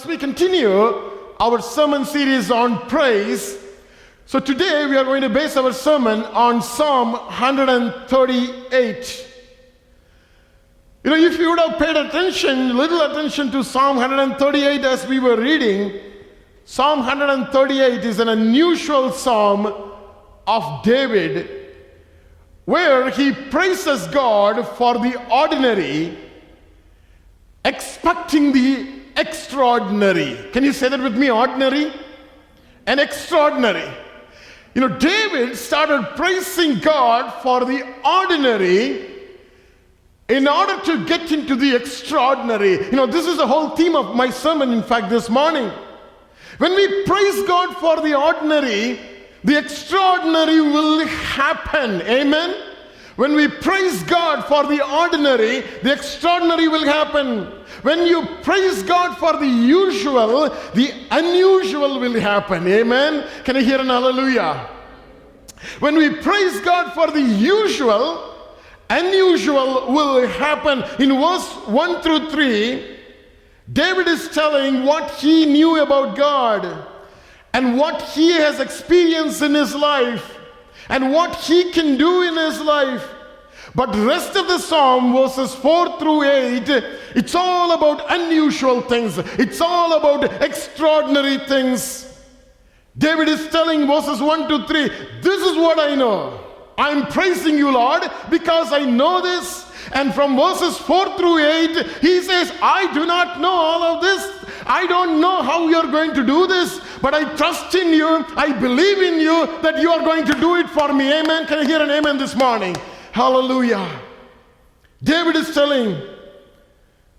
as we continue our sermon series on praise, so today we are going to base our sermon on Psalm 138. You know, if you would have paid attention, little attention to Psalm 138 as we were reading, Psalm 138 is an unusual psalm of David where he praises God for the ordinary, expecting the extraordinary. Can you say that with me? Ordinary and extraordinary. You know, David started praising God for the ordinary in order to get into the extraordinary. You know, this is the whole theme of my sermon, in fact, this morning. When we praise God for the ordinary, the extraordinary will happen. Amen. When we praise God for the ordinary, the extraordinary will happen. When you praise God for the usual, the unusual will happen. Amen. Can I hear an hallelujah? When we praise God for the usual, unusual will happen. In verse 1 through 3, David is telling what he knew about God and what he has experienced in his life and what he can do in his life. But rest of the psalm, verses 4 through 8, it's all about unusual things. It's all about extraordinary things. David is telling verses 1 to 3, this is what I know. I'm praising you, Lord, because I know this. And from verses 4 through 8, he says, I do not know all of this. I don't know how you're going to do this, but I trust in you. I believe in you that you are going to do it for me. Amen. Can I hear an amen this morning? Hallelujah. David is telling,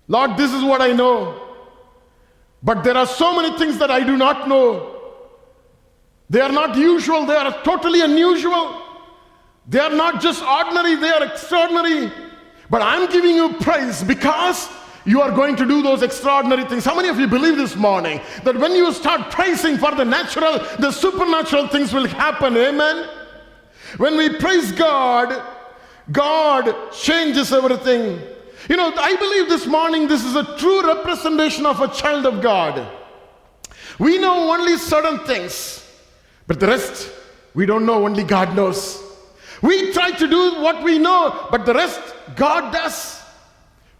Lord, this is what I know. But there are so many things that I do not know. They are not usual, they are totally unusual. They are not just ordinary, they are extraordinary. But I'm giving you praise because you are going to do those extraordinary things. How many of you believe this morning that when you start praising for the natural, the supernatural things will happen? Amen. When we praise God, God changes everything. You know, I believe this morning this is a true representation of a child of God. We know only certain things, but the rest we don't know, only God knows. We try to do what we know, but the rest God does.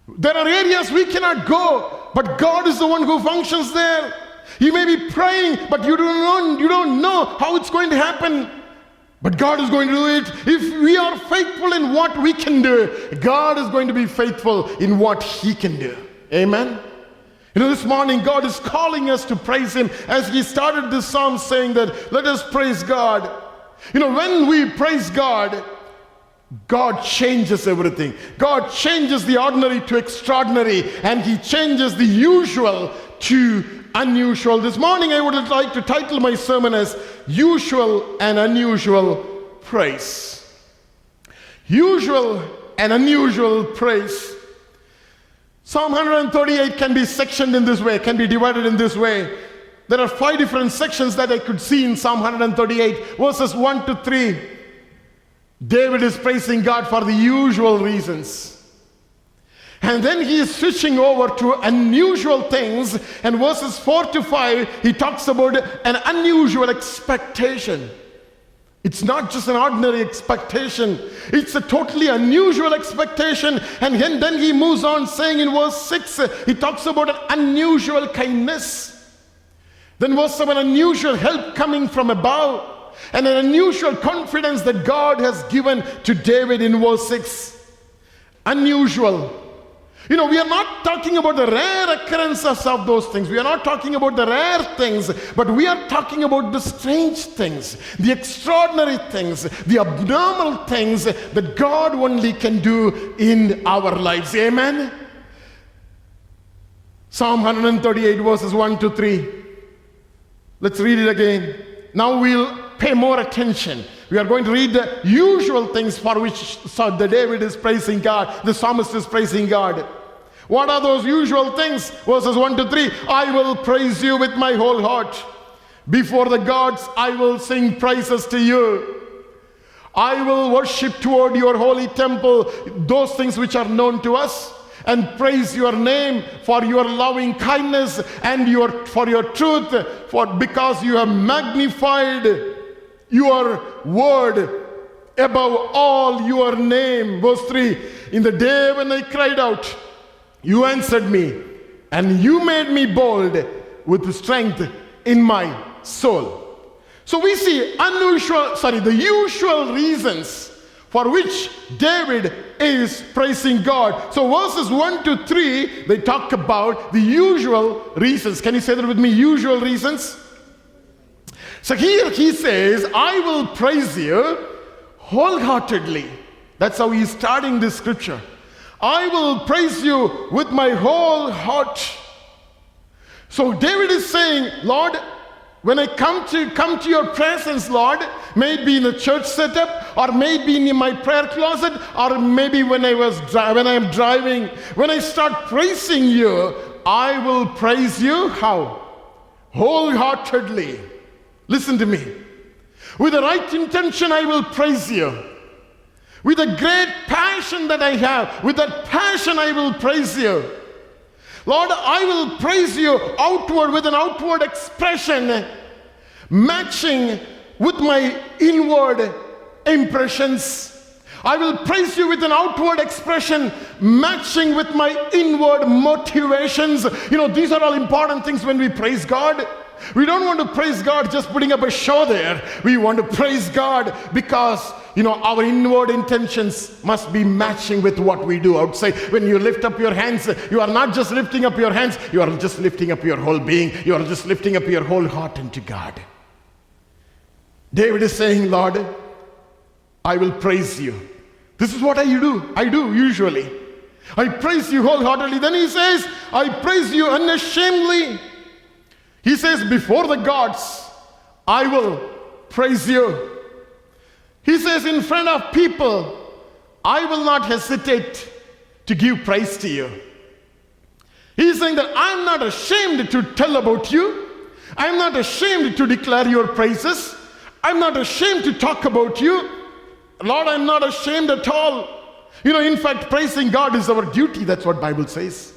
There are areas we cannot go, but God is the one who functions there. You may be praying, but you don't know, you don't know how it's going to happen. But God is going to do it. If we are faithful in what we can do, God is going to be faithful in what He can do. Amen. You know, this morning God is calling us to praise Him as He started this psalm saying that, let us praise God. You know, when we praise God, God changes everything. God changes the ordinary to extraordinary, and He changes the usual to unusual. This morning, I would like to title my sermon as Usual and Unusual Praise. Usual and unusual praise. Psalm 138 can be sectioned in this way, can be divided in this way. There are five different sections that I could see in Psalm 138, verses 1 to 3. David is praising God for the usual reasons. And then he is switching over to unusual things. And verses 4 to 5, he talks about an unusual expectation. It's not just an ordinary expectation, it's a totally unusual expectation. And then he moves on saying in verse 6, he talks about an unusual kindness. Then verse 7, unusual help coming from above. And an unusual confidence that God has given to David in verse 6. Unusual. You know, we are not talking about the rare occurrences of those things. We are not talking about the rare things, but we are talking about the strange things, the extraordinary things, the abnormal things that God only can do in our lives. Amen. Psalm 138, verses 1 to 3. Let's read it again. Now we'll pay more attention. We are going to read the usual things for which the David is praising God, the psalmist is praising God. What are those usual things? Verses 1 to 3 I will praise you with my whole heart. Before the gods, I will sing praises to you. I will worship toward your holy temple, those things which are known to us. and praise your name for your loving kindness and your for your truth for because you have magnified your word above all your name verse 3 in the day when i cried out you answered me and you made me bold with strength in my soul so we see unusual sorry the usual reasons for which David is praising God. So verses 1 to 3, they talk about the usual reasons. Can you say that with me? Usual reasons? So here he says, I will praise you wholeheartedly. That's how he's starting this scripture. I will praise you with my whole heart. So David is saying, Lord, when I come to come to your presence, Lord, maybe in a church setup, or maybe in my prayer closet, or maybe when I was when I am driving, when I start praising you, I will praise you how? Wholeheartedly. Listen to me. With the right intention, I will praise you. With the great passion that I have, with that passion, I will praise you. Lord, I will praise you outward with an outward expression matching with my inward impressions. I will praise you with an outward expression matching with my inward motivations. You know, these are all important things when we praise God. We don't want to praise God just putting up a show there. We want to praise God because, you know, our inward intentions must be matching with what we do outside. When you lift up your hands, you are not just lifting up your hands, you are just lifting up your whole being. You are just lifting up your whole heart into God. David is saying, Lord, I will praise you. This is what I do. I do usually. I praise you wholeheartedly. Then he says, I praise you unashamedly. He says, Before the gods, I will praise you. He says, In front of people, I will not hesitate to give praise to you. He's saying that I'm not ashamed to tell about you. I'm not ashamed to declare your praises. I'm not ashamed to talk about you. Lord, I'm not ashamed at all. You know, in fact, praising God is our duty. That's what Bible says.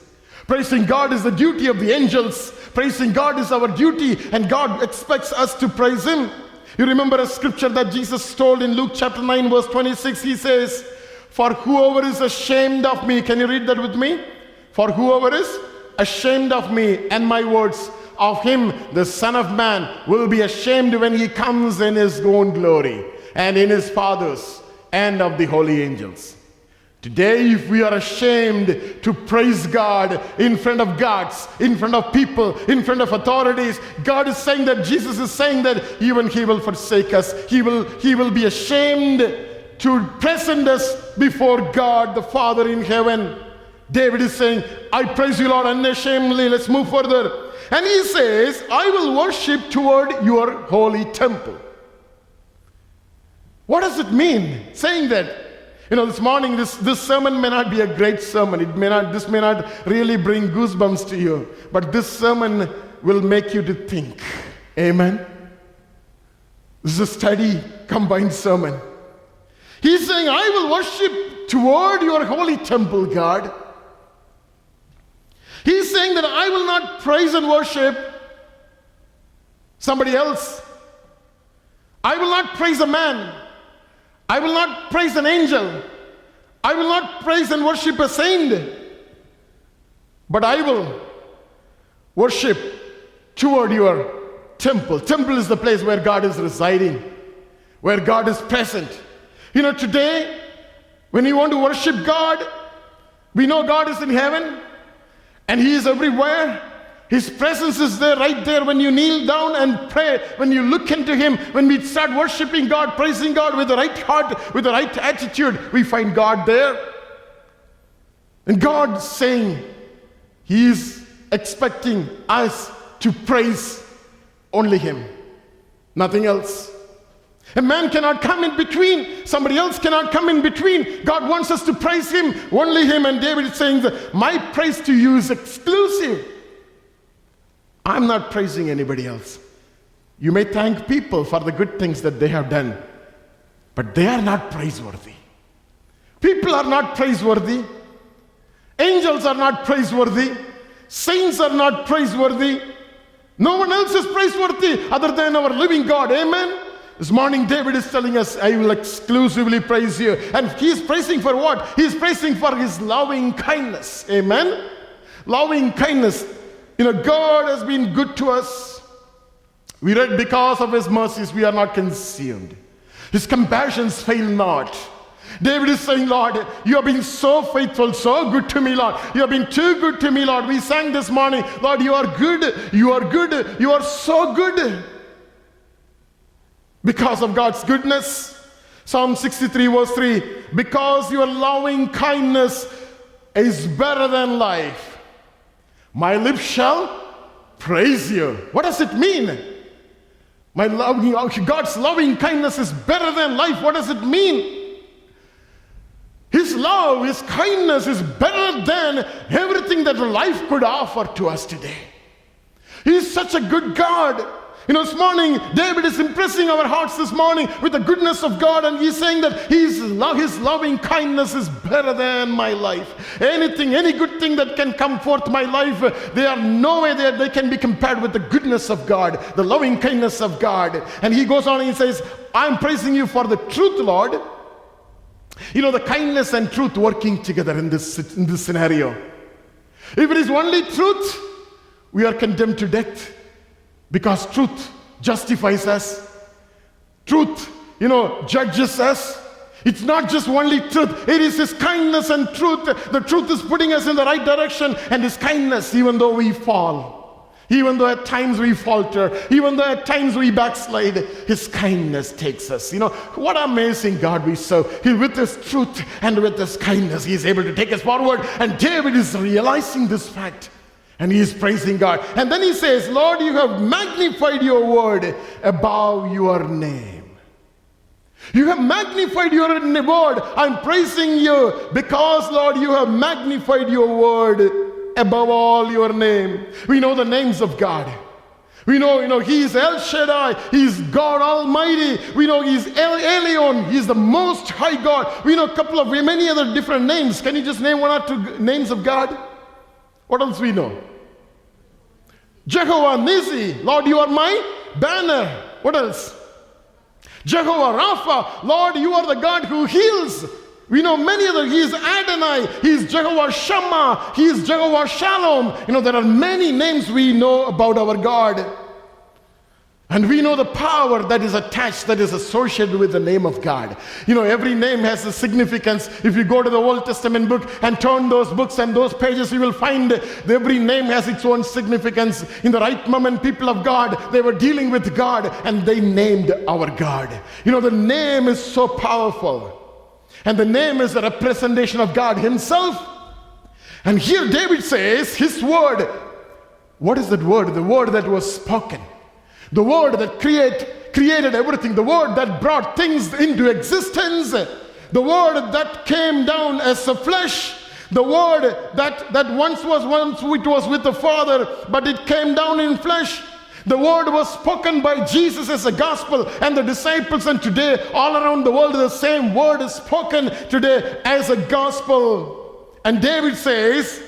Praising God is the duty of the angels. Praising God is our duty, and God expects us to praise Him. You remember a scripture that Jesus told in Luke chapter 9, verse 26. He says, For whoever is ashamed of me, can you read that with me? For whoever is ashamed of me and my words, of him the Son of Man will be ashamed when he comes in his own glory and in his Father's and of the holy angels. Today, if we are ashamed to praise God in front of gods, in front of people, in front of authorities, God is saying that Jesus is saying that even He will forsake us. He will, he will be ashamed to present us before God the Father in heaven. David is saying, I praise you, Lord, unashamedly. Let's move further. And he says, I will worship toward your holy temple. What does it mean saying that? You know, this morning, this, this sermon may not be a great sermon. It may not, this may not really bring goosebumps to you, but this sermon will make you to think. Amen. This is a study combined sermon. He's saying, I will worship toward your holy temple, God. He's saying that I will not praise and worship somebody else. I will not praise a man. I will not praise an angel. I will not praise and worship a saint. But I will worship toward your temple. Temple is the place where God is residing, where God is present. You know, today, when you want to worship God, we know God is in heaven and He is everywhere. His presence is there, right there, when you kneel down and pray, when you look into Him, when we start worshiping God, praising God with the right heart, with the right attitude, we find God there. And God saying, He is expecting us to praise only Him, nothing else. A man cannot come in between. Somebody else cannot come in between. God wants us to praise Him, only Him. And David is saying that my praise to you is exclusive. I'm not praising anybody else. You may thank people for the good things that they have done, but they are not praiseworthy. People are not praiseworthy. Angels are not praiseworthy. Saints are not praiseworthy. No one else is praiseworthy other than our living God. Amen. This morning, David is telling us, I will exclusively praise you. And he is praising for what? He is praising for his loving kindness. Amen. Loving kindness. You know, God has been good to us. We read, because of his mercies, we are not consumed. His compassions fail not. David is saying, Lord, you have been so faithful, so good to me, Lord. You have been too good to me, Lord. We sang this morning, Lord, you are good, you are good, you are so good. Because of God's goodness. Psalm 63, verse 3 Because your loving kindness is better than life, my lips shall praise you. What does it mean? My loving, God's loving kindness is better than life. What does it mean? His love, His kindness is better than everything that life could offer to us today. He is such a good God. You know, this morning, David is impressing our hearts this morning with the goodness of God, and he's saying that his, loving kindness is better than my life. Anything, any good thing that can come forth my life, there are no way that they can be compared with the goodness of God, the loving kindness of God. And he goes on and he says, I'm praising you for the truth, Lord. You know, the kindness and truth working together in this, in this scenario. If it is only truth, we are condemned to death because truth justifies us. Truth, you know, judges us. It's not just only truth, it is His kindness and truth. The truth is putting us in the right direction, and His kindness, even though we fall. Even though at times we falter, even though at times we backslide, His kindness takes us. You know, what amazing God we serve. He, with His truth and with His kindness, He is able to take us forward. And David is realizing this fact. And he is praising God. And then he says, Lord, you have magnified your word above your name. You have magnified your word. I'm praising you because, Lord, you have magnified your word above all your name. We know the names of God. We know, you know, He's El Shaddai. He's God Almighty. We know He's El Elyon. He's the Most High God. We know a couple of many other different names. Can you just name one or two names of God? What else we know? Jehovah Nissi. Lord, you are my banner. What else? Jehovah Rapha. Lord, you are the God who heals. We know many other. He is Adonai. He is Jehovah Shammah. He is Jehovah Shalom. You know, there are many names we know about our God. And we know the power that is attached, that is associated with the name of God. You know, every name has a significance. If you go to the Old Testament book and turn those books and those pages, you will find that every name has its own significance. In the right moment, people of God, they were dealing with God and they named our God. You know, the name is so powerful. And the name is a representation of God Himself. And here David says, His word. What is that word? The word that was spoken. The word that create, created everything. The word that brought things into existence. The word that came down as a flesh. The word that, that once was once it was with the Father, but it came down in flesh. The word was spoken by Jesus as a gospel and the disciples, and today, all around the world, the same word is spoken today as a gospel. And David says,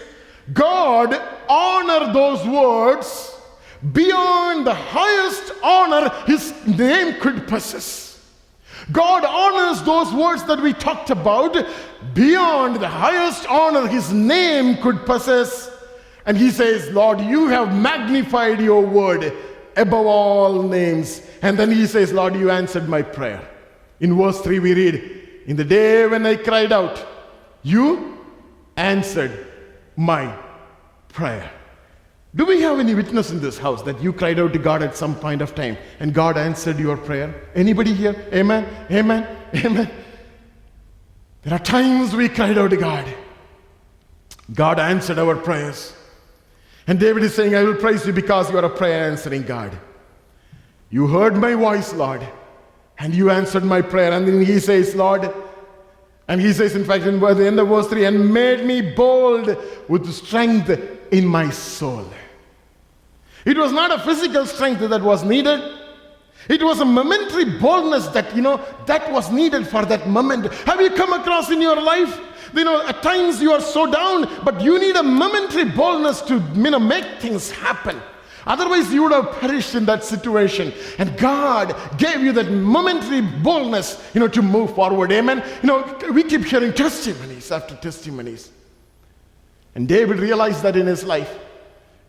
God honor those words beyond the highest honor his name could possess. God honors those words that we talked about beyond the highest honor his name could possess. And he says, Lord, you have magnified your word above all names. And then he says, Lord, you answered my prayer. In verse 3, we read, In the day when I cried out, you answered my prayer. Do we have any witness in this house that you cried out to God at some point of time and God answered your prayer? Anybody here? Amen? Amen? Amen? There are times we cried out to God. God answered our prayers. And David is saying, I will praise you because you are a prayer answering God. You heard my voice, Lord, and you answered my prayer. And then he says, Lord, and he says, in fact, in the end of verse 3, and made me bold with strength in my soul. It was not a physical strength that was needed. It was a momentary boldness that, you know, that was needed for that moment. Have you come across in your life you know, at times you are so down, but you need a momentary boldness to you know, make things happen. Otherwise, you would have perished in that situation. And God gave you that momentary boldness, you know, to move forward. Amen. You know, we keep hearing testimonies after testimonies. And David realized that in his life.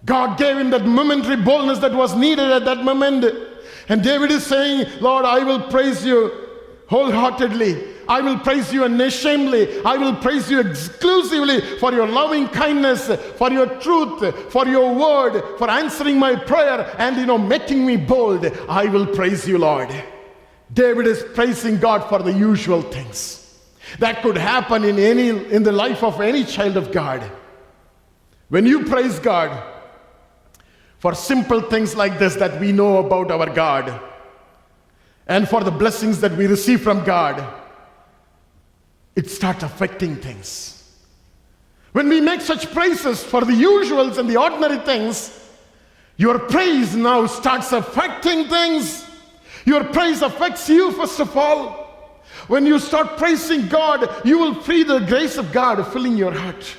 God gave him that momentary boldness that was needed at that moment. And David is saying, Lord, I will praise you wholeheartedly. I will praise you unashamedly. I will praise you exclusively for your loving kindness, for your truth, for your word, for answering my prayer and you know making me bold. I will praise you, Lord. David is praising God for the usual things that could happen in any in the life of any child of God. When you praise God for simple things like this that we know about our God and for the blessings that we receive from God, it starts affecting things. When we make such praises for the usuals and the ordinary things, your praise now starts affecting things. Your praise affects you, first of all. When you start praising God, you will feel the grace of God filling your heart.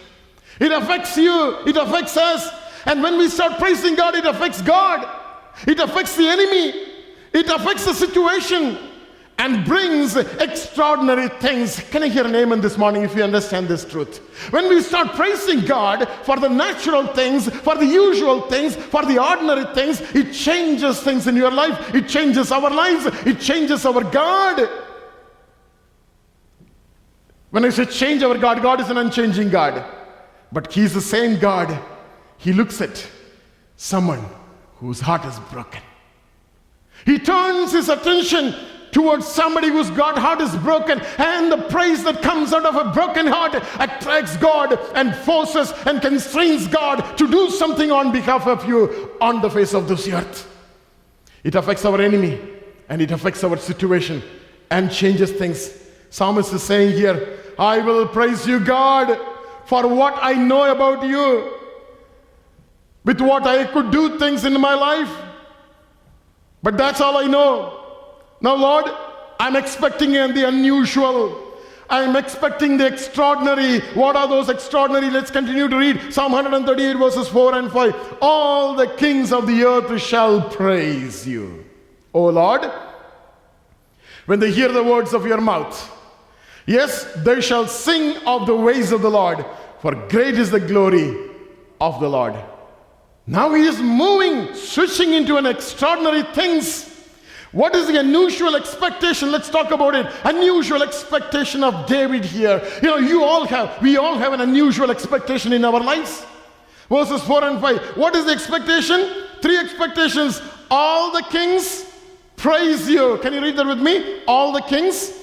It affects you, it affects us. And when we start praising God, it affects God, it affects the enemy, it affects the situation and brings extraordinary things. Can I hear an amen this morning if you understand this truth? When we start praising God for the natural things, for the usual things, for the ordinary things, it changes things in your life. It changes our lives. It changes our God. When I say change our God, God is an unchanging God. But He is the same God. He looks at someone whose heart is broken. He turns his attention towards somebody whose God heart is broken, and the praise that comes out of a broken heart attracts God and forces and constrains God to do something on behalf of you on the face of this earth. It affects our enemy and it affects our situation and changes things. Psalmist is saying here, I will praise you, God, for what I know about you, with what I could do things in my life. But that's all I know. Now, Lord, I'm expecting the unusual. I'm expecting the extraordinary. What are those extraordinary? Let's continue to read Psalm 138, verses 4 and 5. All the kings of the earth shall praise you, O Lord, when they hear the words of your mouth. Yes, they shall sing of the ways of the Lord, for great is the glory of the Lord. Now he is moving, switching into an extraordinary things. What is the unusual expectation? Let's talk about it. Unusual expectation of David here. You know, you all have, we all have an unusual expectation in our lives. Verses 4 and 5. What is the expectation? Three expectations. All the kings praise you. Can you read that with me? All the kings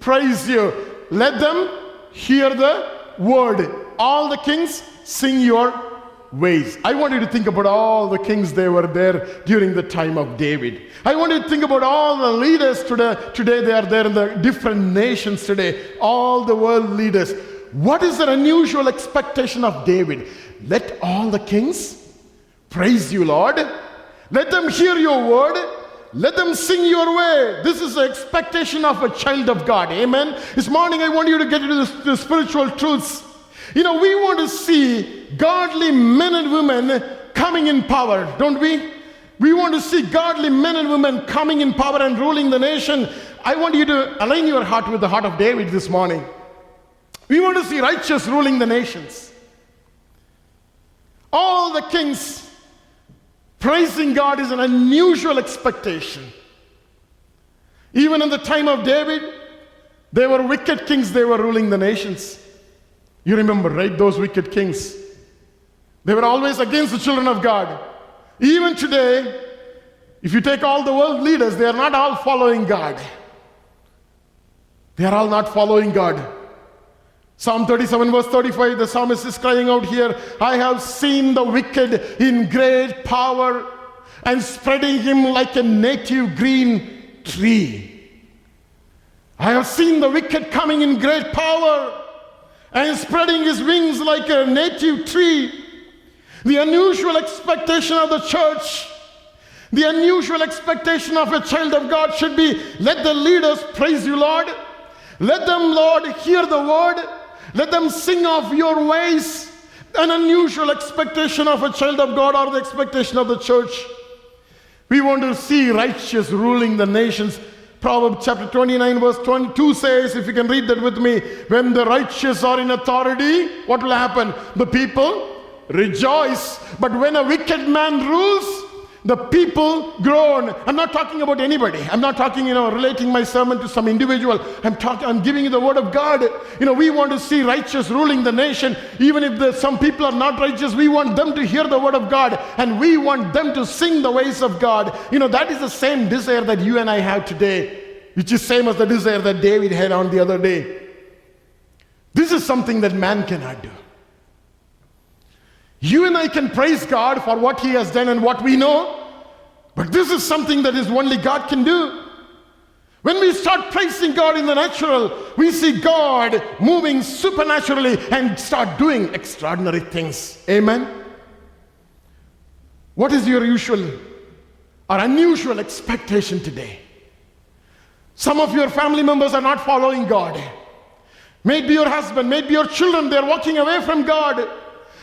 praise you. Let them hear the word. All the kings sing your ways. I want you to think about all the kings they were there during the time of David. I want you to think about all the leaders today. Today they are there in the different nations today, all the world leaders. What is the unusual expectation of David? Let all the kings praise you, Lord. Let them hear your word. Let them sing your way. This is the expectation of a child of God. Amen. This morning I want you to get into the, the spiritual truths. You know, we want to see godly men and women coming in power, don't we? We want to see godly men and women coming in power and ruling the nation. I want you to align your heart with the heart of David this morning. We want to see righteous ruling the nations. All the kings praising God is an unusual expectation. Even in the time of David, they were wicked kings, they were ruling the nations. You remember, right? Those wicked kings. They were always against the children of God. Even today, if you take all the world leaders, they are not all following God. They are all not following God. Psalm 37, verse 35, the psalmist is crying out here I have seen the wicked in great power and spreading him like a native green tree. I have seen the wicked coming in great power and spreading his wings like a native tree. The unusual expectation of the church, the unusual expectation of a child of God should be let the leaders praise you, Lord. Let them, Lord, hear the word. Let them sing of your ways. An unusual expectation of a child of God or the expectation of the church. We want to see righteous ruling the nations. Proverbs chapter 29, verse 22 says, if you can read that with me, when the righteous are in authority, what will happen? The people rejoice. But when a wicked man rules, the people groan. I'm not talking about anybody. I'm not talking, you know, relating my sermon to some individual. I'm talking, I'm giving you the word of God. You know, we want to see righteous ruling the nation. Even if the, some people are not righteous, we want them to hear the word of God and we want them to sing the ways of God. You know, that is the same desire that you and I have today, which is same as the desire that David had on the other day. This is something that man cannot do. You and I can praise God for what He has done and what we know, but this is something that is only God can do. When we start praising God in the natural, we see God moving supernaturally and start doing extraordinary things. Amen. What is your usual or unusual expectation today? Some of your family members are not following God. Maybe your husband, maybe your children, they're walking away from God.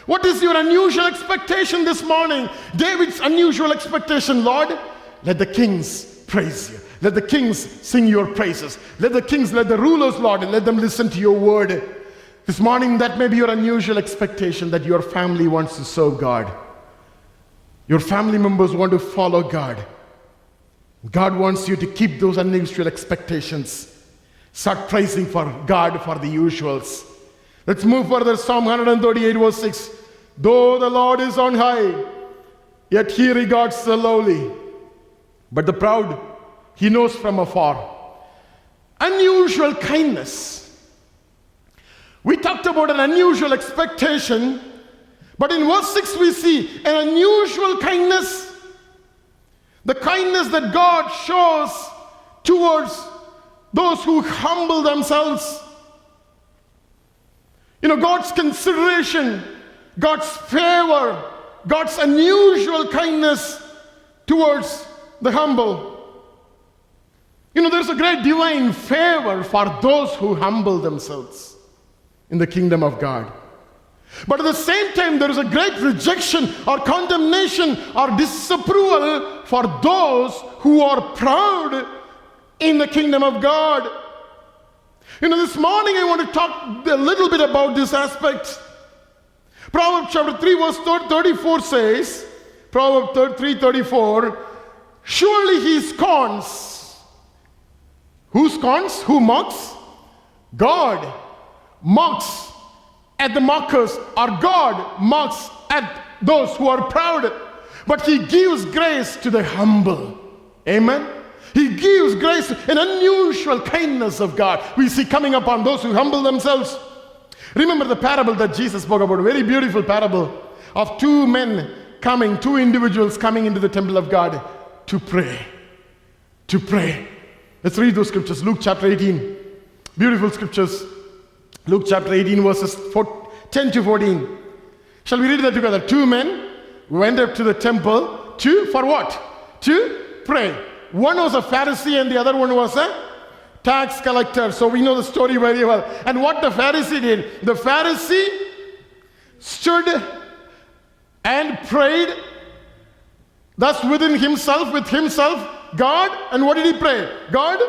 What is your unusual expectation this morning? David's unusual expectation, Lord, let the kings praise you. Let the kings sing your praises. Let the kings, let the rulers, Lord, let them listen to your word. This morning, that may be your unusual expectation that your family wants to serve God. Your family members want to follow God. God wants you to keep those unusual expectations. Start praising for God for the usuals. Let's move further. Psalm 138, verse 6. Though the Lord is on high, yet he regards the lowly. But the proud he knows from afar. Unusual kindness. We talked about an unusual expectation, but in verse 6 we see an unusual kindness. The kindness that God shows towards those who humble themselves. You know, God's consideration God's favor, God's unusual kindness towards the humble. You know, there's a great divine favor for those who humble themselves in the kingdom of God. But at the same time, there is a great rejection or condemnation or disapproval for those who are proud in the kingdom of God. You know, this morning I want to talk a little bit about this aspect. Proverbs chapter 3, verse 34 says, Proverbs 3 34, surely he scorns. Who scorns? Who mocks? God mocks at the mockers, or God mocks at those who are proud. But he gives grace to the humble. Amen. He gives grace, an unusual kindness of God we see coming upon those who humble themselves. Remember the parable that Jesus spoke about, a very beautiful parable of two men coming, two individuals coming into the temple of God to pray. To pray. Let's read those scriptures. Luke chapter 18. Beautiful scriptures. Luke chapter 18, verses 10 to 14. Shall we read that together? Two men went up to the temple to, for what? To pray. One was a Pharisee and the other one was a tax collector. So we know the story very well. And what the Pharisee did, the Pharisee stood and prayed, thus within himself, with himself, God, and what did he pray? God,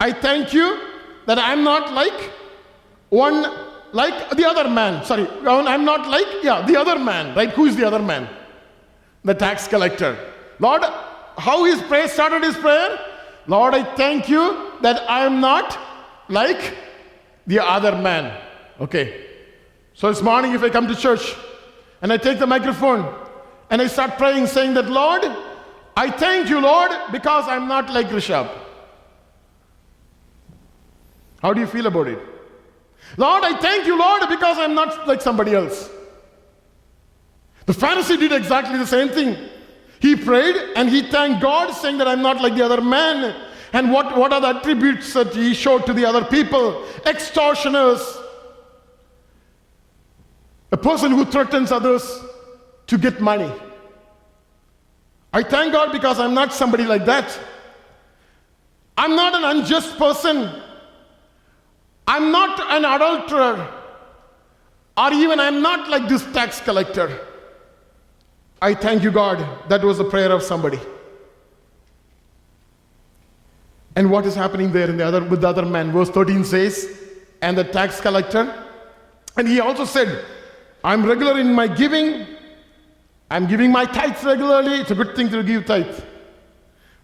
I thank you that I'm not like one, like the other man. Sorry, I'm not like, yeah, the other man, right? Who is the other man? The tax collector. Lord, how his prayer started his prayer? Lord, I thank you that I am not like the other man. Okay. So this morning, if I come to church and I take the microphone and I start praying, saying that, Lord, I thank you, Lord, because I'm not like Rishabh. How do you feel about it? Lord, I thank you, Lord, because I'm not like somebody else. The Pharisee did exactly the same thing. He prayed and he thanked God, saying that I'm not like the other man. And what, what are the attributes that he showed to the other people? Extortioners. A person who threatens others to get money. I thank God because I'm not somebody like that. I'm not an unjust person. I'm not an adulterer, or even I'm not like this tax collector. I thank you, God. That was the prayer of somebody. And what is happening there in the other with the other man? Verse 13 says, and the tax collector, and he also said, I'm regular in my giving. I'm giving my tithes regularly. It's a good thing to give tithe.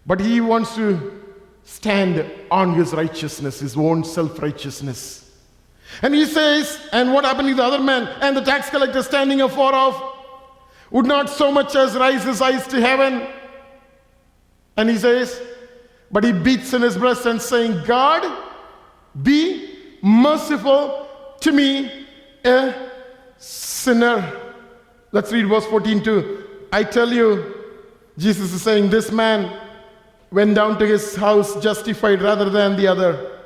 But he wants to stand on his righteousness, his own self righteousness. And he says, and what happened to the other man? And the tax collector standing afar off would not so much as raise his eyes to heaven. And he says, but he beats in his breast and saying, God, be merciful to me, a sinner. Let's read verse 14 too. I tell you, Jesus is saying, this man went down to his house justified rather than the other.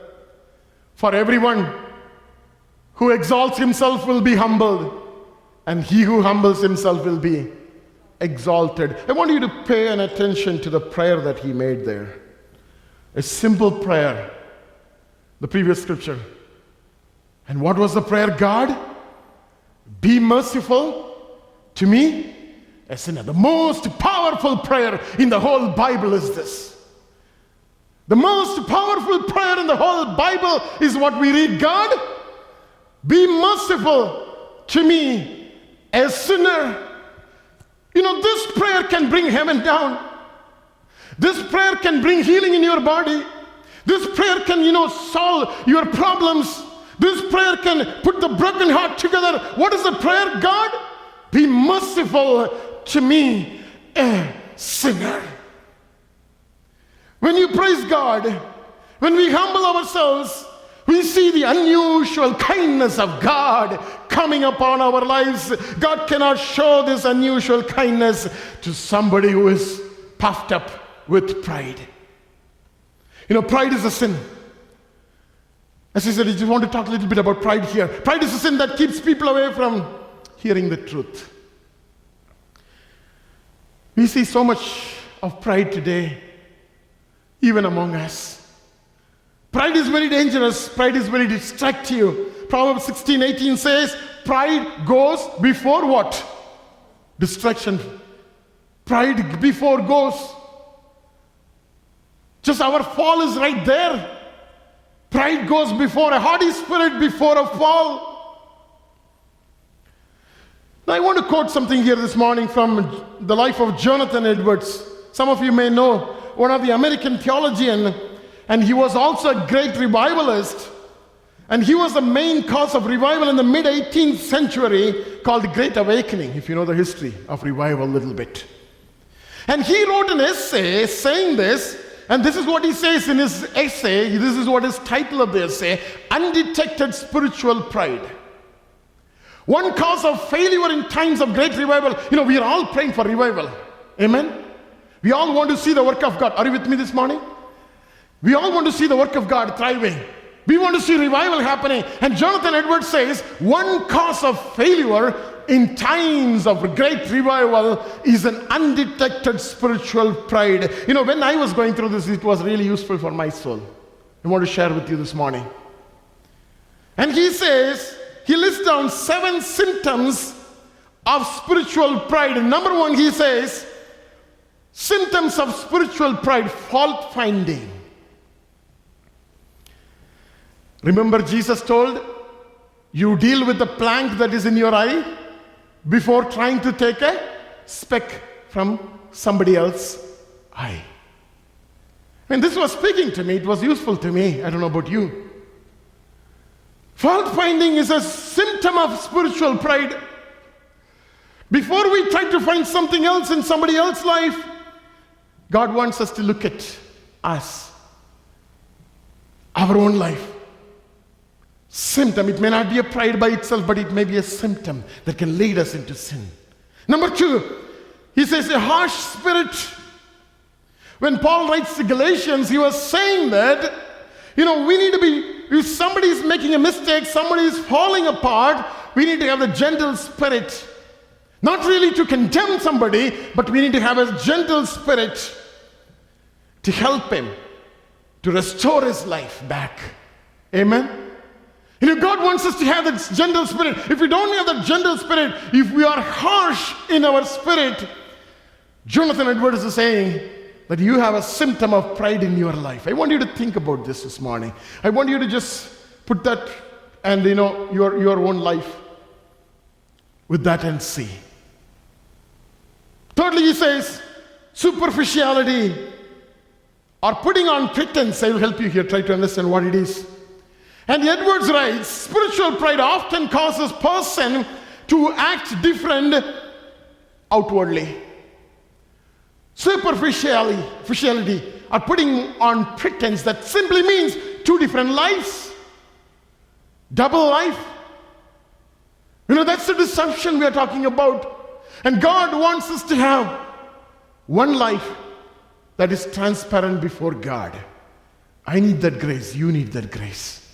For everyone who exalts himself will be humbled, and he who humbles himself will be exalted. I want you to pay an attention to the prayer that he made there. A simple prayer, the previous scripture. And what was the prayer? God, be merciful to me, a sinner. The most powerful prayer in the whole Bible is this. The most powerful prayer in the whole Bible is what we read God, be merciful to me, a sinner. You know, this prayer can bring heaven down. This prayer can bring healing in your body. This prayer can, you know, solve your problems. This prayer can put the broken heart together. What is the prayer? God, be merciful to me, a sinner. When you praise God, when we humble ourselves, we see the unusual kindness of God coming upon our lives. God cannot show this unusual kindness to somebody who is puffed up with pride. You know, pride is a sin. As I said, I just want to talk a little bit about pride here. Pride is a sin that keeps people away from hearing the truth. We see so much of pride today even among us. Pride is very dangerous, pride is very destructive. Proverbs 16 18 says, Pride goes before what? Destruction. Pride before goes. Just our fall is right there. Pride goes before a haughty spirit before a fall. Now, I want to quote something here this morning from the life of Jonathan Edwards. Some of you may know one of the American theologian, and he was also a great revivalist. And he was the main cause of revival in the mid 18th century called the Great Awakening, if you know the history of revival a little bit. And he wrote an essay saying this, and this is what he says in his essay. This is what his title of the essay Undetected Spiritual Pride. One cause of failure in times of great revival. You know, we are all praying for revival. Amen? We all want to see the work of God. Are you with me this morning? We all want to see the work of God thriving. We want to see revival happening. And Jonathan Edwards says one cause of failure in times of great revival is an undetected spiritual pride. You know, when I was going through this, it was really useful for my soul. I want to share with you this morning. And he says, he lists down seven symptoms of spiritual pride. Number one, he says, Symptoms of spiritual pride, fault finding. Remember, Jesus told, You deal with the plank that is in your eye before trying to take a speck from somebody else's eye. When this was speaking to me, it was useful to me. I don't know about you. Fault finding is a symptom of spiritual pride. Before we try to find something else in somebody else's life, God wants us to look at us, our own life. Symptom. It may not be a pride by itself, but it may be a symptom that can lead us into sin. Number two, he says a harsh spirit. When Paul writes to Galatians, he was saying that, you know, we need to be, if somebody is making a mistake, somebody is falling apart, we need to have a gentle spirit not really to condemn somebody, but we need to have a gentle spirit to help him to restore his life back. Amen? You know, God wants us to have that gentle spirit. If we don't have that gentle spirit, if we are harsh in our spirit, Jonathan Edwards is saying that you have a symptom of pride in your life. I want you to think about this this morning. I want you to just put that and you know your, your own life with that and see. Thirdly, he says, superficiality or putting on pretense. I will help you here, try to understand what it is. And Edwards writes, spiritual pride often causes person to act different outwardly. Superficiality, or putting on pretense that simply means two different lives, double life. You know, that's the deception we are talking about. And God wants us to have one life that is transparent before God. I need that grace. You need that grace.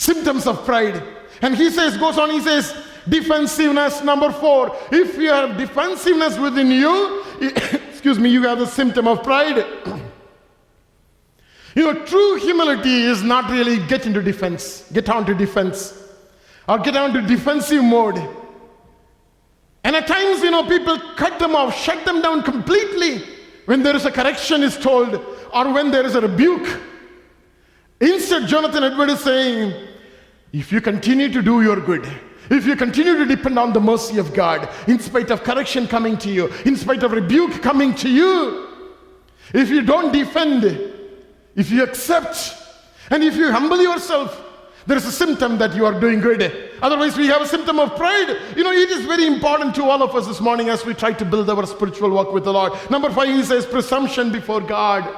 Symptoms of pride. And he says, goes on, he says, defensiveness number four. If you have defensiveness within you, excuse me, you have the symptom of pride. you know, true humility is not really get into defense, get onto defense, or get onto defensive mode. And at times, you know, people cut them off, shut them down completely when there is a correction is told or when there is a rebuke. Instead, Jonathan Edward is saying, if you continue to do your good, if you continue to depend on the mercy of God, in spite of correction coming to you, in spite of rebuke coming to you, if you don't defend, if you accept, and if you humble yourself, there is a symptom that you are doing good. Otherwise, we have a symptom of pride. You know, it is very important to all of us this morning as we try to build our spiritual walk with the Lord. Number five, he says presumption before God.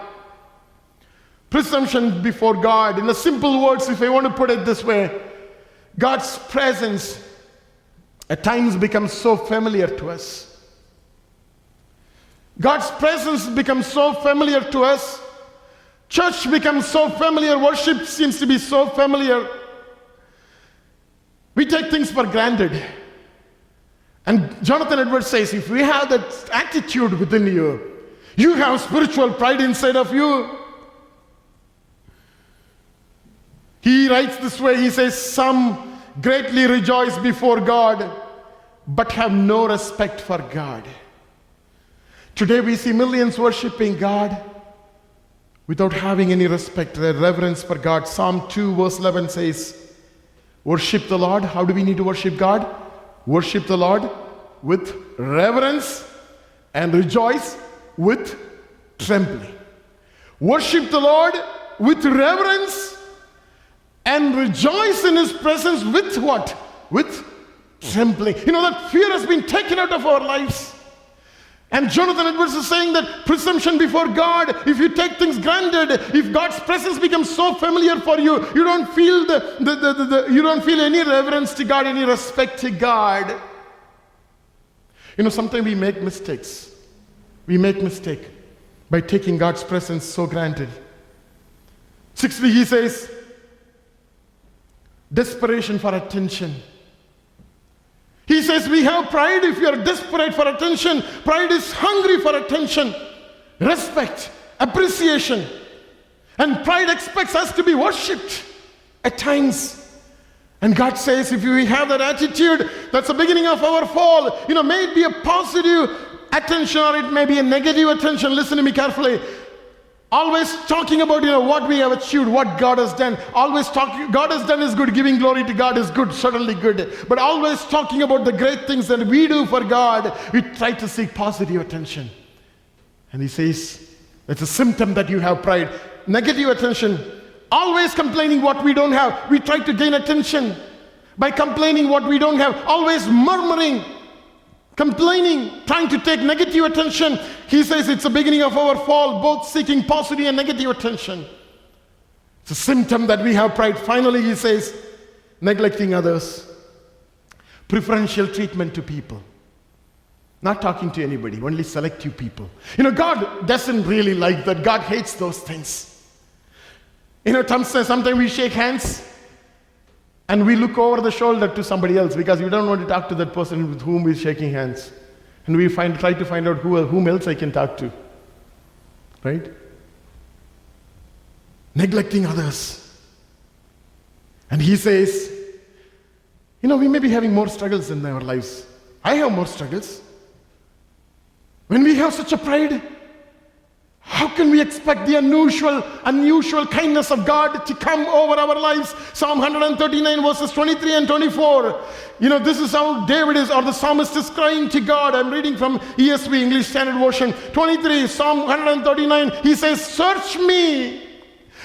Presumption before God. In the simple words, if I want to put it this way, God's presence at times becomes so familiar to us. God's presence becomes so familiar to us. Church becomes so familiar. Worship seems to be so familiar. We take things for granted. And Jonathan Edwards says if we have that attitude within you, you have spiritual pride inside of you. He writes this way he says, Some greatly rejoice before God, but have no respect for God. Today we see millions worshiping God without having any respect reverence for God. Psalm 2, verse 11 says, Worship the Lord. How do we need to worship God? Worship the Lord with reverence and rejoice with trembling. Worship the Lord with reverence and rejoice in His presence with what? With trembling. You know, that fear has been taken out of our lives. And Jonathan Edwards is saying that presumption before God, if you take things granted, if God's presence becomes so familiar for you, you don't feel the, the, the, the, the you don't feel any reverence to God, any respect to God. You know, sometimes we make mistakes. We make mistake by taking God's presence so granted. Sixthly, he says, desperation for attention. He says, We have pride if you are desperate for attention. Pride is hungry for attention, respect, appreciation. And pride expects us to be worshipped at times. And God says, if we have that attitude, that's the beginning of our fall. You know, may it be a positive attention or it may be a negative attention. Listen to me carefully. Always talking about you know what we have achieved, what God has done. Always talking, God has done is good. Giving glory to God is good, certainly good. But always talking about the great things that we do for God, we try to seek positive attention. And He says, it's a symptom that you have pride. Negative attention, always complaining what we don't have. We try to gain attention by complaining what we don't have. Always murmuring, complaining, trying to take negative attention. He says it's the beginning of our fall, both seeking positive and negative attention. It's a symptom that we have pride. Finally, he says, neglecting others, preferential treatment to people. Not talking to anybody, only selective people. You know, God doesn't really like that. God hates those things. You know, sometimes we shake hands and we look over the shoulder to somebody else because we don't want to talk to that person with whom we're shaking hands. And we find, try to find out who, whom else I can talk to. Right? Neglecting others. And he says, You know, we may be having more struggles in our lives. I have more struggles. When we have such a pride, how can we expect the unusual, unusual kindness of God to come over our lives? Psalm 139, verses 23 and 24. You know, this is how David is, or the psalmist is crying to God. I'm reading from ESV, English Standard Version. 23, Psalm 139, he says, Search me,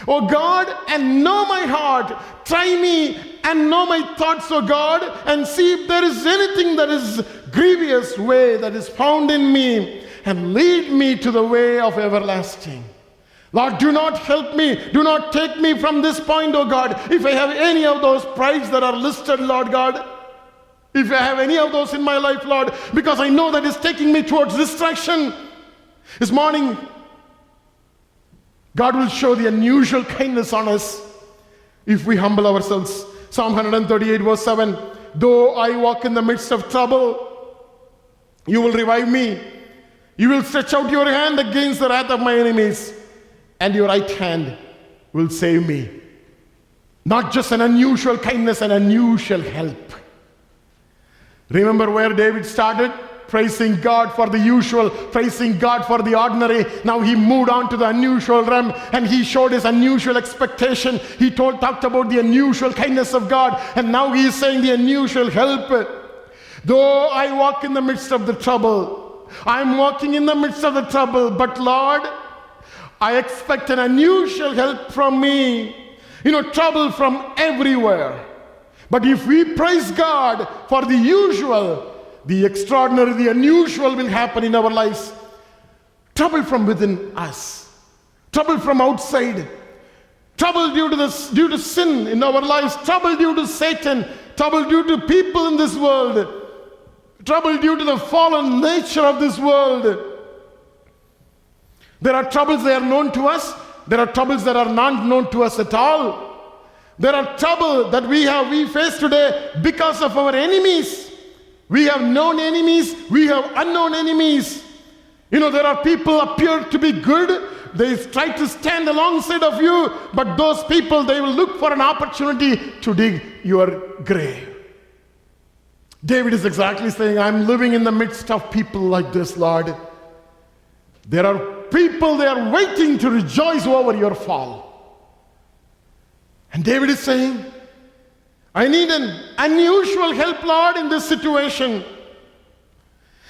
O God, and know my heart. Try me and know my thoughts, O God, and see if there is anything that is grievous way that is found in me and lead me to the way of everlasting. Lord, do not help me. Do not take me from this point, oh God. If I have any of those prides that are listed, Lord God, if I have any of those in my life, Lord, because I know that it's taking me towards destruction. This morning, God will show the unusual kindness on us if we humble ourselves. Psalm 138, verse 7 Though I walk in the midst of trouble, you will revive me. You will stretch out your hand against the wrath of my enemies, and your right hand will save me. Not just an unusual kindness, an unusual help. Remember where David started? Praising God for the usual, praising God for the ordinary. Now he moved on to the unusual realm and he showed his unusual expectation. He told, talked about the unusual kindness of God, and now he is saying the unusual help. Though I walk in the midst of the trouble, I'm walking in the midst of the trouble, but Lord, I expect an unusual help from me. You know, trouble from everywhere. But if we praise God for the usual, the extraordinary, the unusual will happen in our lives. Trouble from within us, trouble from outside, trouble due to, this, due to sin in our lives, trouble due to Satan, trouble due to people in this world trouble due to the fallen nature of this world. There are troubles that are known to us, there are troubles that are not known to us at all. There are trouble that we have we face today because of our enemies. We have known enemies, we have unknown enemies. You know, there are people appear to be good, they try to stand alongside of you, but those people they will look for an opportunity to dig your grave. David is exactly saying, I'm living in the midst of people like this, Lord. There are people, they are waiting to rejoice over your fall. And David is saying, I need an unusual help, Lord, in this situation.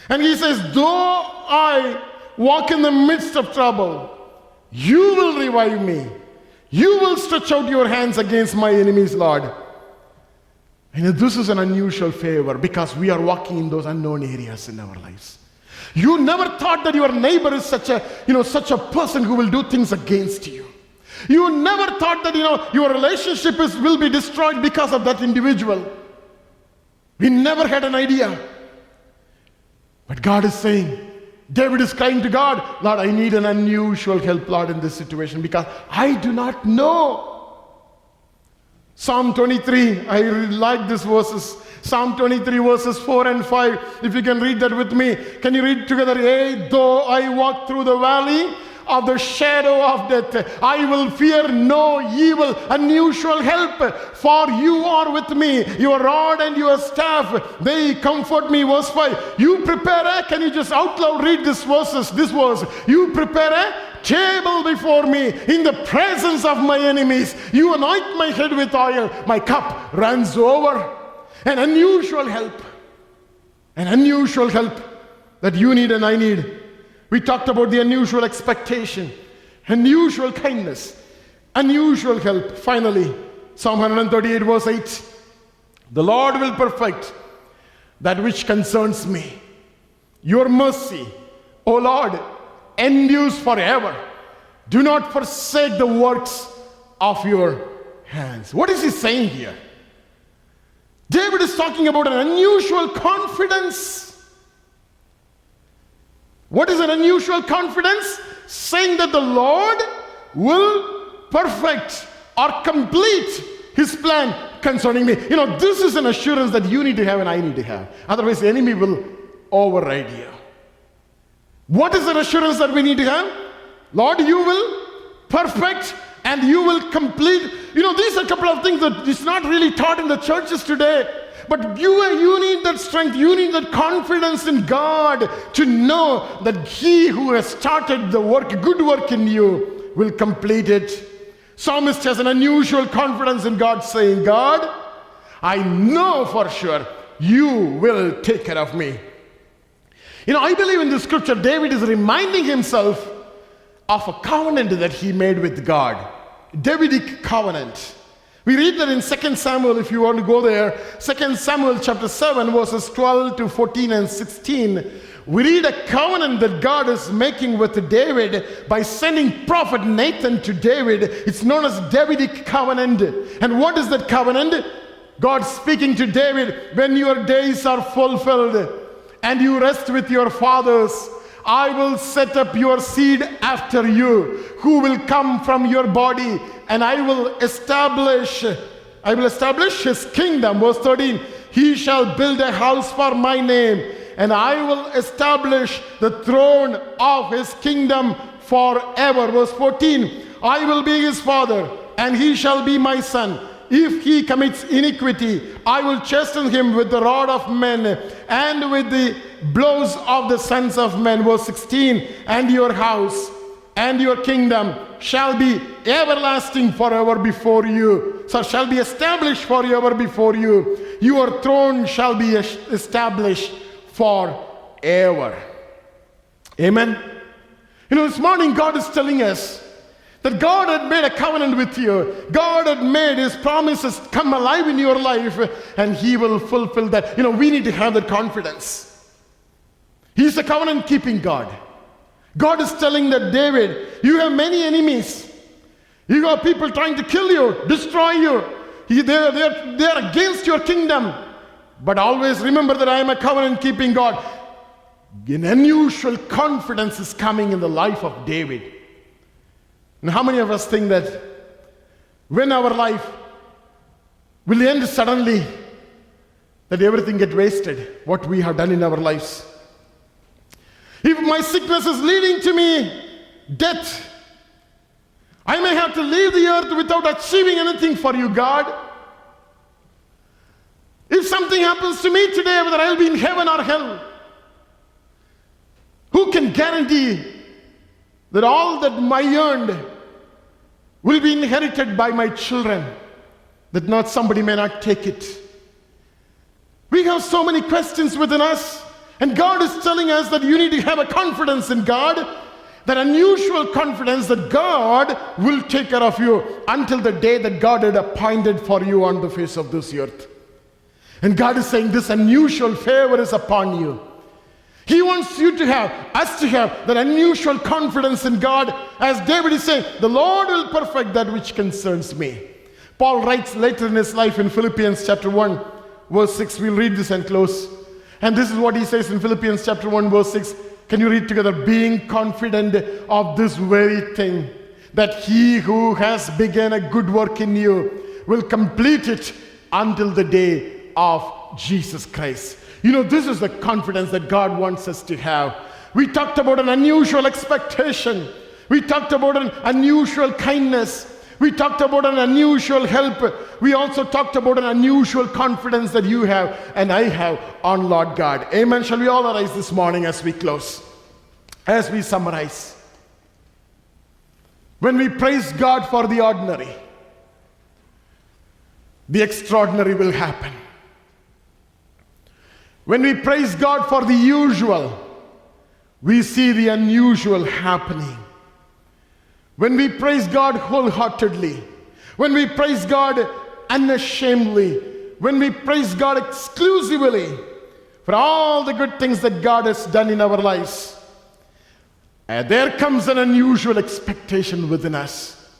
And he says, Though I walk in the midst of trouble, you will revive me. You will stretch out your hands against my enemies, Lord. And this is an unusual favor because we are walking in those unknown areas in our lives. You never thought that your neighbor is such a, you know, such a person who will do things against you. You never thought that, you know, your relationship is, will be destroyed because of that individual. We never had an idea. But God is saying, David is crying to God, Lord, I need an unusual help, Lord, in this situation because I do not know Psalm 23, I like these verses. Psalm 23, verses 4 and 5. If you can read that with me, can you read together? Yea, though I walk through the valley of the shadow of death, I will fear no evil, unusual help, for you are with me. Your rod and your staff, they comfort me. Verse 5. You prepare, a, can you just out loud read this verses, this verse? You prepare a table before me in the presence of my enemies. You anoint my head with oil, my cup runs over. An unusual help, an unusual help that you need and I need. We talked about the unusual expectation, unusual kindness, unusual help. Finally, Psalm 138, verse 8 The Lord will perfect that which concerns me. Your mercy, O Lord, endures forever. Do not forsake the works of your hands. What is he saying here? David is talking about an unusual confidence. What is an unusual confidence? Saying that the Lord will perfect or complete his plan concerning me. You know, this is an assurance that you need to have and I need to have. Otherwise, the enemy will override you. What is the assurance that we need to have? Lord, you will perfect and you will complete. You know, these are a couple of things that is not really taught in the churches today. But you, you need that strength, you need that confidence in God to know that He who has started the work, good work in you, will complete it. Psalmist has an unusual confidence in God, saying, God, I know for sure you will take care of me. You know, I believe in the scripture, David is reminding himself of a covenant that he made with God. Davidic covenant. We read that in 2 Samuel, if you want to go there, 2 Samuel chapter 7, verses 12 to 14 and 16. We read a covenant that God is making with David by sending prophet Nathan to David. It's known as Davidic covenant. And what is that covenant? God speaking to David, when your days are fulfilled and you rest with your fathers, I will set up your seed after you, who will come from your body, and I will establish, I will establish his kingdom. Verse 13, he shall build a house for my name, and I will establish the throne of his kingdom forever. Verse 14, I will be his father, and he shall be my son. If he commits iniquity, I will chasten him with the rod of men and with the blows of the sons of men. Verse 16, and your house and your kingdom shall be everlasting forever before you. So shall be established forever before you. Your throne shall be established forever. Amen. You know, this morning God is telling us that God had made a covenant with you. God had made his promises come alive in your life and he will fulfill that. You know, we need to have that confidence. He's a covenant keeping God. God is telling that David, you have many enemies. You have people trying to kill you, destroy you. They're, they're, they're against your kingdom. But always remember that I am a covenant keeping God. An unusual confidence is coming in the life of David. And how many of us think that when our life will end suddenly, that everything get wasted, what we have done in our lives? If my sickness is leading to me death, I may have to leave the earth without achieving anything for you, God. If something happens to me today, whether I'll be in heaven or hell, who can guarantee that all that my earned will be inherited by my children, that not somebody may not take it. We have so many questions within us, and God is telling us that you need to have a confidence in God, that unusual confidence that God will take care of you until the day that God had appointed for you on the face of this earth. And God is saying, This unusual favor is upon you. He wants you to have, us to have, that unusual confidence in God. As David is saying, the Lord will perfect that which concerns me. Paul writes later in his life in Philippians chapter 1, verse 6. We'll read this and close. And this is what he says in Philippians chapter 1, verse 6. Can you read together? Being confident of this very thing, that he who has begun a good work in you will complete it until the day of Jesus Christ. You know, this is the confidence that God wants us to have. We talked about an unusual expectation. We talked about an unusual kindness. We talked about an unusual help. We also talked about an unusual confidence that you have and I have on Lord God. Amen. Shall we all arise this morning as we close? As we summarize. When we praise God for the ordinary, the extraordinary will happen. When we praise God for the usual, we see the unusual happening. When we praise God wholeheartedly, when we praise God unashamedly, when we praise God exclusively for all the good things that God has done in our lives, and there comes an unusual expectation within us.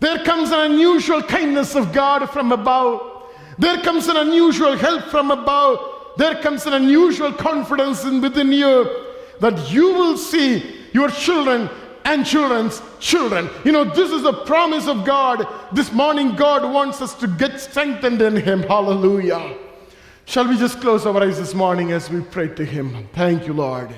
There comes an unusual kindness of God from above. There comes an unusual help from above there comes an unusual confidence in within you that you will see your children and children's children. You know, this is a promise of God. This morning, God wants us to get strengthened in Him. Hallelujah. Shall we just close our eyes this morning as we pray to Him? Thank you, Lord.